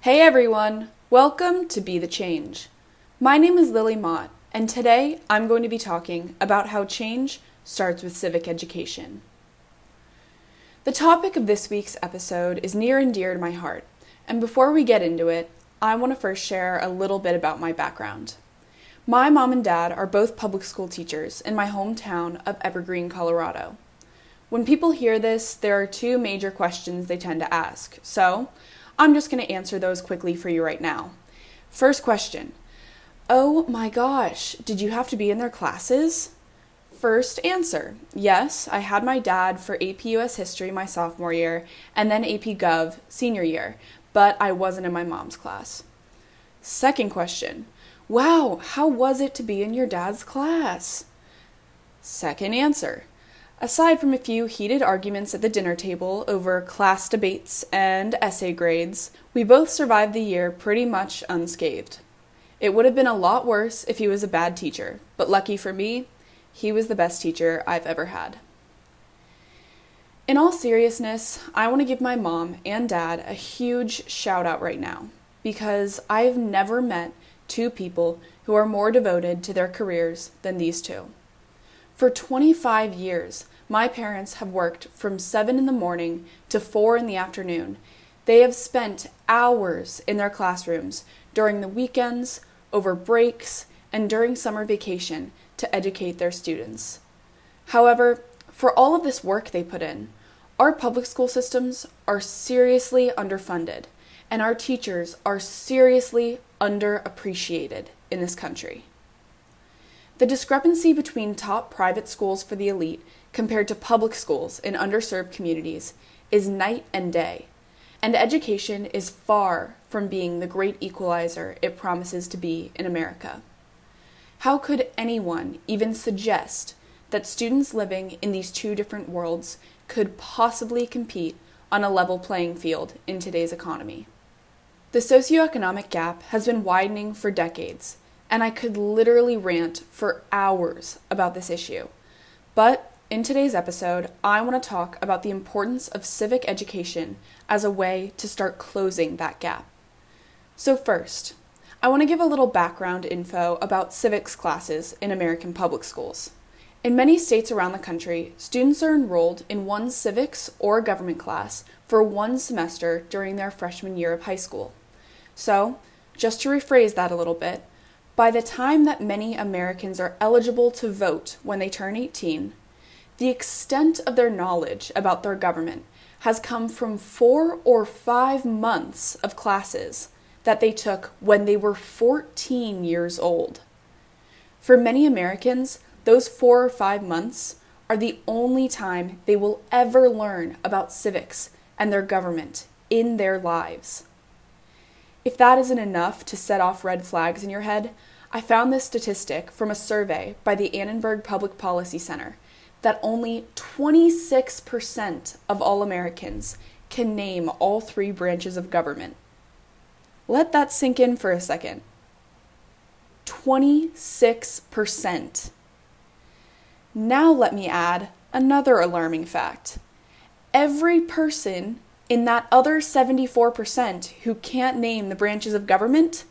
Hey everyone, welcome to Be the Change. My name is Lily Mott, and today I'm going to be talking about how change starts with civic education. The topic of this week's episode is near and dear to my heart, and before we get into it, I want to first share a little bit about my background. My mom and dad are both public school teachers in my hometown of Evergreen, Colorado. When people hear this, there are two major questions they tend to ask, so I'm just going to answer those quickly for you right now. First question Oh my gosh, did you have to be in their classes? First answer Yes, I had my dad for AP US History my sophomore year and then AP Gov senior year, but I wasn't in my mom's class. Second question Wow, how was it to be in your dad's class? Second answer Aside from a few heated arguments at the dinner table over class debates and essay grades, we both survived the year pretty much unscathed. It would have been a lot worse if he was a bad teacher, but lucky for me, he was the best teacher I've ever had. In all seriousness, I want to give my mom and dad a huge shout out right now because I've never met two people who are more devoted to their careers than these two. For 25 years, my parents have worked from 7 in the morning to 4 in the afternoon. They have spent hours in their classrooms during the weekends, over breaks, and during summer vacation to educate their students. However, for all of this work they put in, our public school systems are seriously underfunded, and our teachers are seriously underappreciated in this country. The discrepancy between top private schools for the elite compared to public schools in underserved communities is night and day, and education is far from being the great equalizer it promises to be in America. How could anyone even suggest that students living in these two different worlds could possibly compete on a level playing field in today's economy? The socioeconomic gap has been widening for decades, and I could literally rant for hours about this issue. But in today's episode, I want to talk about the importance of civic education as a way to start closing that gap. So, first, I want to give a little background info about civics classes in American public schools. In many states around the country, students are enrolled in one civics or government class for one semester during their freshman year of high school. So, just to rephrase that a little bit, by the time that many Americans are eligible to vote when they turn 18, the extent of their knowledge about their government has come from four or five months of classes that they took when they were 14 years old. For many Americans, those four or five months are the only time they will ever learn about civics and their government in their lives. If that isn't enough to set off red flags in your head, I found this statistic from a survey by the Annenberg Public Policy Center that only 26% of all Americans can name all three branches of government. Let that sink in for a second. 26%. Now let me add another alarming fact. Every person in that other 74% who can't name the branches of government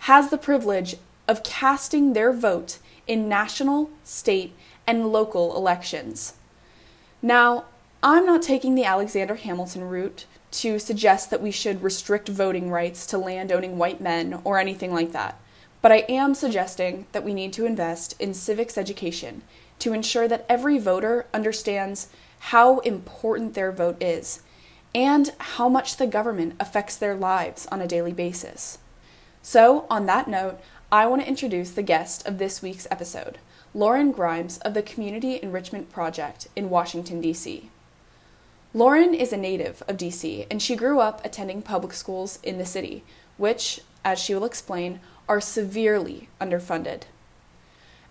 has the privilege of casting their vote in national, state, and local elections. Now, I'm not taking the Alexander Hamilton route to suggest that we should restrict voting rights to land-owning white men or anything like that. But I am suggesting that we need to invest in civics education to ensure that every voter understands how important their vote is and how much the government affects their lives on a daily basis. So, on that note, I want to introduce the guest of this week's episode, Lauren Grimes of the Community Enrichment Project in Washington, D.C. Lauren is a native of DC and she grew up attending public schools in the city, which, as she will explain, are severely underfunded.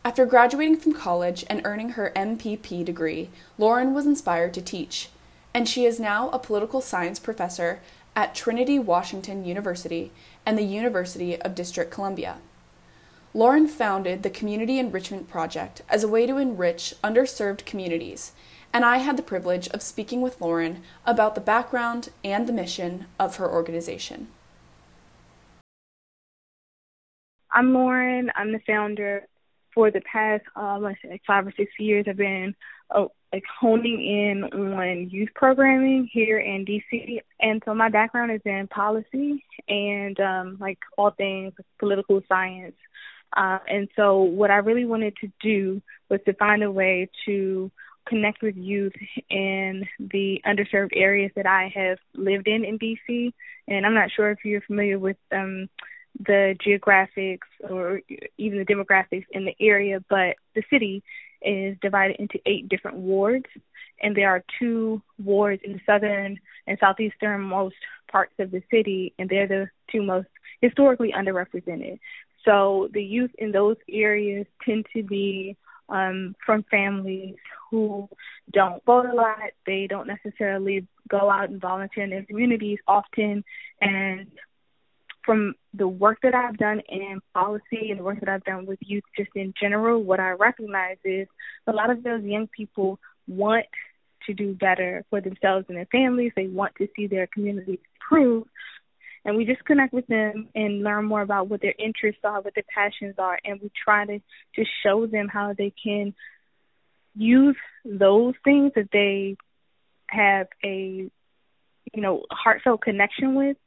After graduating from college and earning her MPP degree, Lauren was inspired to teach, and she is now a political science professor at Trinity Washington University and the University of District Columbia. Lauren founded the Community Enrichment Project as a way to enrich underserved communities, and I had the privilege of speaking with Lauren about the background and the mission of her organization. I'm Lauren. I'm the founder. For the past, um, like five or six years, I've been uh, like honing in on youth programming here in DC. And so my background is in policy and um, like all things political science. Uh, and so what I really wanted to do was to find a way to connect with youth in the underserved areas that I have lived in in DC. And I'm not sure if you're familiar with um, the geographics or even the demographics in the area, but the city is divided into eight different wards, and there are two wards in the southern and southeastern most parts of the city, and they're the two most historically underrepresented. So the youth in those areas tend to be um, from families who don't vote a lot. They don't necessarily go out and volunteer in their communities often, and from the work that I've done in policy and the work that I've done with youth just in general, what I recognize is a lot of those young people want to do better for themselves and their families. They want to see their communities improve. And we just connect with them and learn more about what their interests are, what their passions are, and we try to just show them how they can use those things that they have a you know heartfelt connection with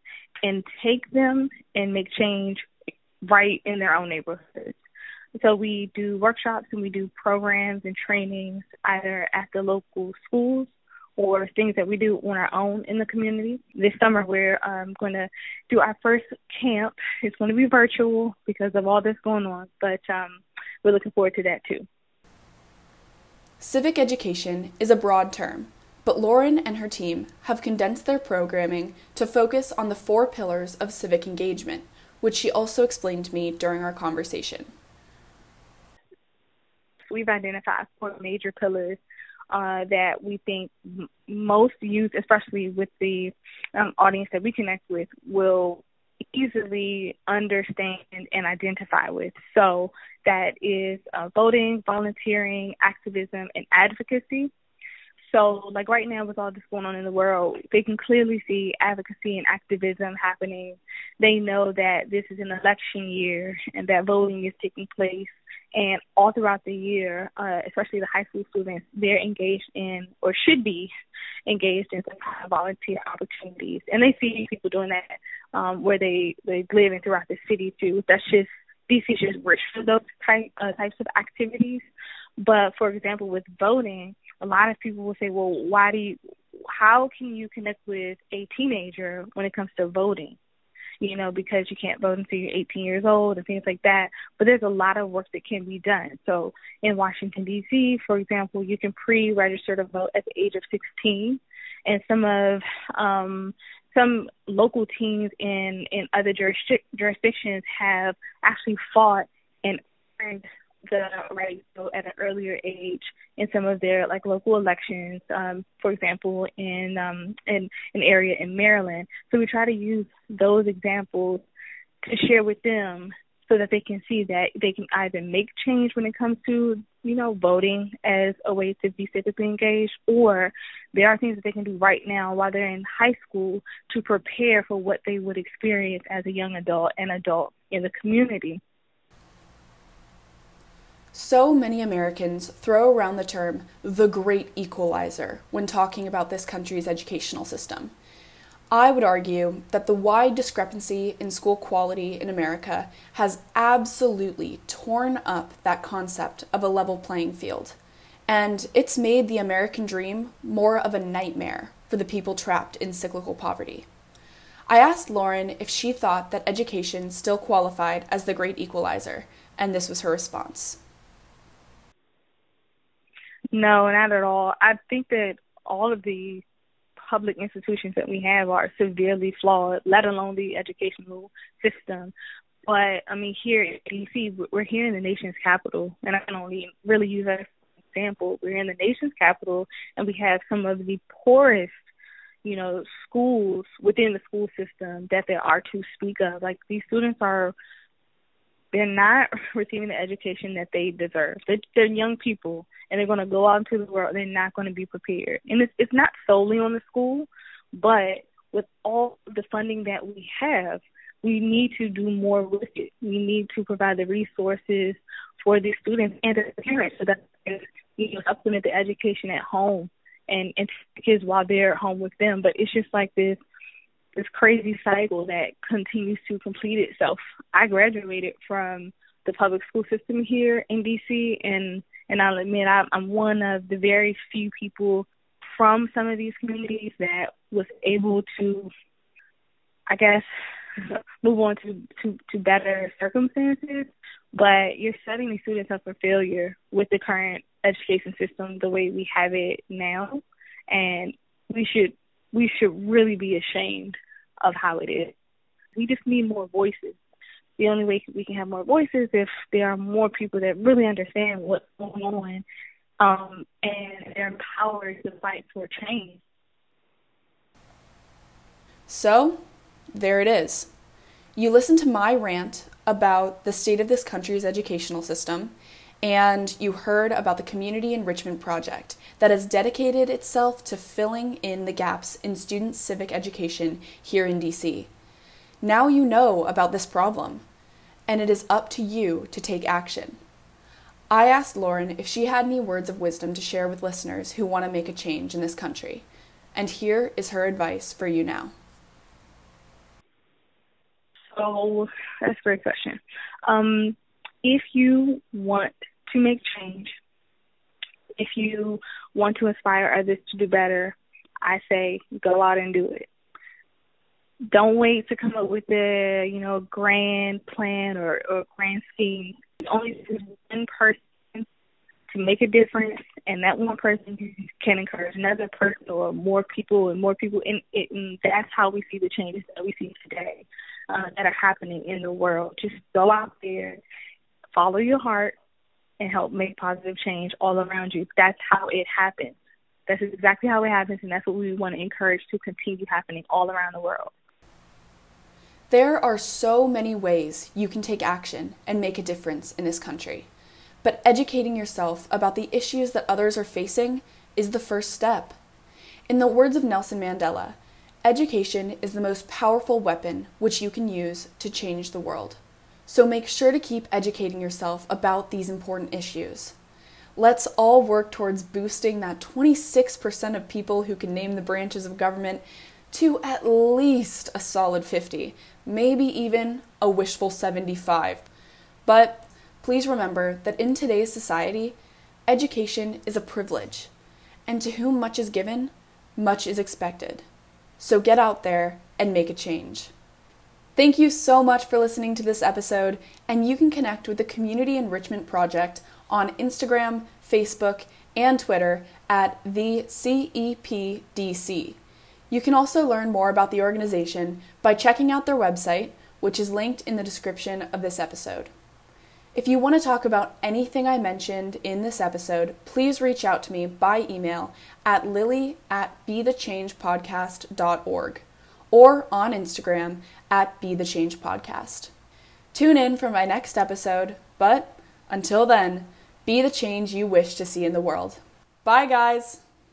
and take them and make change right in their own neighborhoods. So we do workshops and we do programs and trainings either at the local schools or things that we do on our own in the community. This summer we're um, going to do our first camp. It's going to be virtual because of all this going on, but um, we're looking forward to that too. Civic education is a broad term but Lauren and her team have condensed their programming to focus on the four pillars of civic engagement, which she also explained to me during our conversation. We've identified four major pillars uh, that we think m- most youth, especially with the um, audience that we connect with, will easily understand and identify with. So that is uh, voting, volunteering, activism, and advocacy. So, like right now, with all this going on in the world, they can clearly see advocacy and activism happening. They know that this is an election year and that voting is taking place. And all throughout the year, uh, especially the high school students, they're engaged in or should be engaged in some kind of volunteer opportunities. And they see people doing that um, where they they live and throughout the city too. That's just DC is just rich for those type uh, types of activities. But for example, with voting, a lot of people will say, well, why do you, how can you connect with a teenager when it comes to voting? You know, because you can't vote until you're 18 years old and things like that. But there's a lot of work that can be done. So in Washington, D.C., for example, you can pre register to vote at the age of 16. And some of, um, some local teams in, in other jurisdictions have actually fought and earned the right vote at an earlier age in some of their like local elections. Um, for example, in um, in an area in Maryland. So we try to use those examples to share with them so that they can see that they can either make change when it comes to you know voting as a way to be civically engaged or there are things that they can do right now while they're in high school to prepare for what they would experience as a young adult and adult in the community so many Americans throw around the term the great equalizer when talking about this country's educational system. I would argue that the wide discrepancy in school quality in America has absolutely torn up that concept of a level playing field. And it's made the American dream more of a nightmare for the people trapped in cyclical poverty. I asked Lauren if she thought that education still qualified as the great equalizer, and this was her response. No, not at all. I think that all of the public institutions that we have are severely flawed, let alone the educational system. But I mean, here in DC, we're here in the nation's capital, and I can only really use that example. We're in the nation's capital, and we have some of the poorest, you know, schools within the school system that there are to speak of. Like these students are, they're not receiving the education that they deserve. They're, they're young people, and they're going to go out into the world. They're not going to be prepared, and it's it's not solely on the school, but with all the funding that we have, we need to do more with it. We need to provide the resources for the students and the parents so that you know supplement the education at home and and kids while they're at home with them. But it's just like this this crazy cycle that continues to complete itself. I graduated from the public school system here in DC and and I'll admit I, I'm one of the very few people from some of these communities that was able to I guess move on to, to, to better circumstances. But you're setting these students up for failure with the current education system the way we have it now. And we should we should really be ashamed of how it is. We just need more voices. The only way we can have more voices if there are more people that really understand what's going on um, and they're empowered to fight for change. So, there it is. You listen to my rant about the state of this country's educational system, and you heard about the Community Enrichment Project that has dedicated itself to filling in the gaps in student civic education here in DC. Now you know about this problem, and it is up to you to take action. I asked Lauren if she had any words of wisdom to share with listeners who want to make a change in this country, and here is her advice for you now. So that's a great question. Um, if you want to make change, if you want to inspire others to do better, I say go out and do it. Don't wait to come up with a you know grand plan or, or grand scheme. Only one person to make a difference, and that one person can encourage another person or more people and more people. And, and that's how we see the changes that we see today uh, that are happening in the world. Just go out there, follow your heart, and help make positive change all around you. That's how it happens. That's exactly how it happens, and that's what we want to encourage to continue happening all around the world. There are so many ways you can take action and make a difference in this country. But educating yourself about the issues that others are facing is the first step. In the words of Nelson Mandela, Education is the most powerful weapon which you can use to change the world. So make sure to keep educating yourself about these important issues. Let's all work towards boosting that 26% of people who can name the branches of government to at least a solid 50, maybe even a wishful 75. But please remember that in today's society, education is a privilege, and to whom much is given, much is expected. So get out there and make a change. Thank you so much for listening to this episode, and you can connect with the Community Enrichment Project on Instagram, Facebook, and Twitter at the CEPDC. You can also learn more about the organization by checking out their website, which is linked in the description of this episode. If you want to talk about anything I mentioned in this episode, please reach out to me by email at lily at bethechangepodcast.org or on Instagram at bethechangepodcast. Tune in for my next episode, but until then, be the change you wish to see in the world. Bye, guys!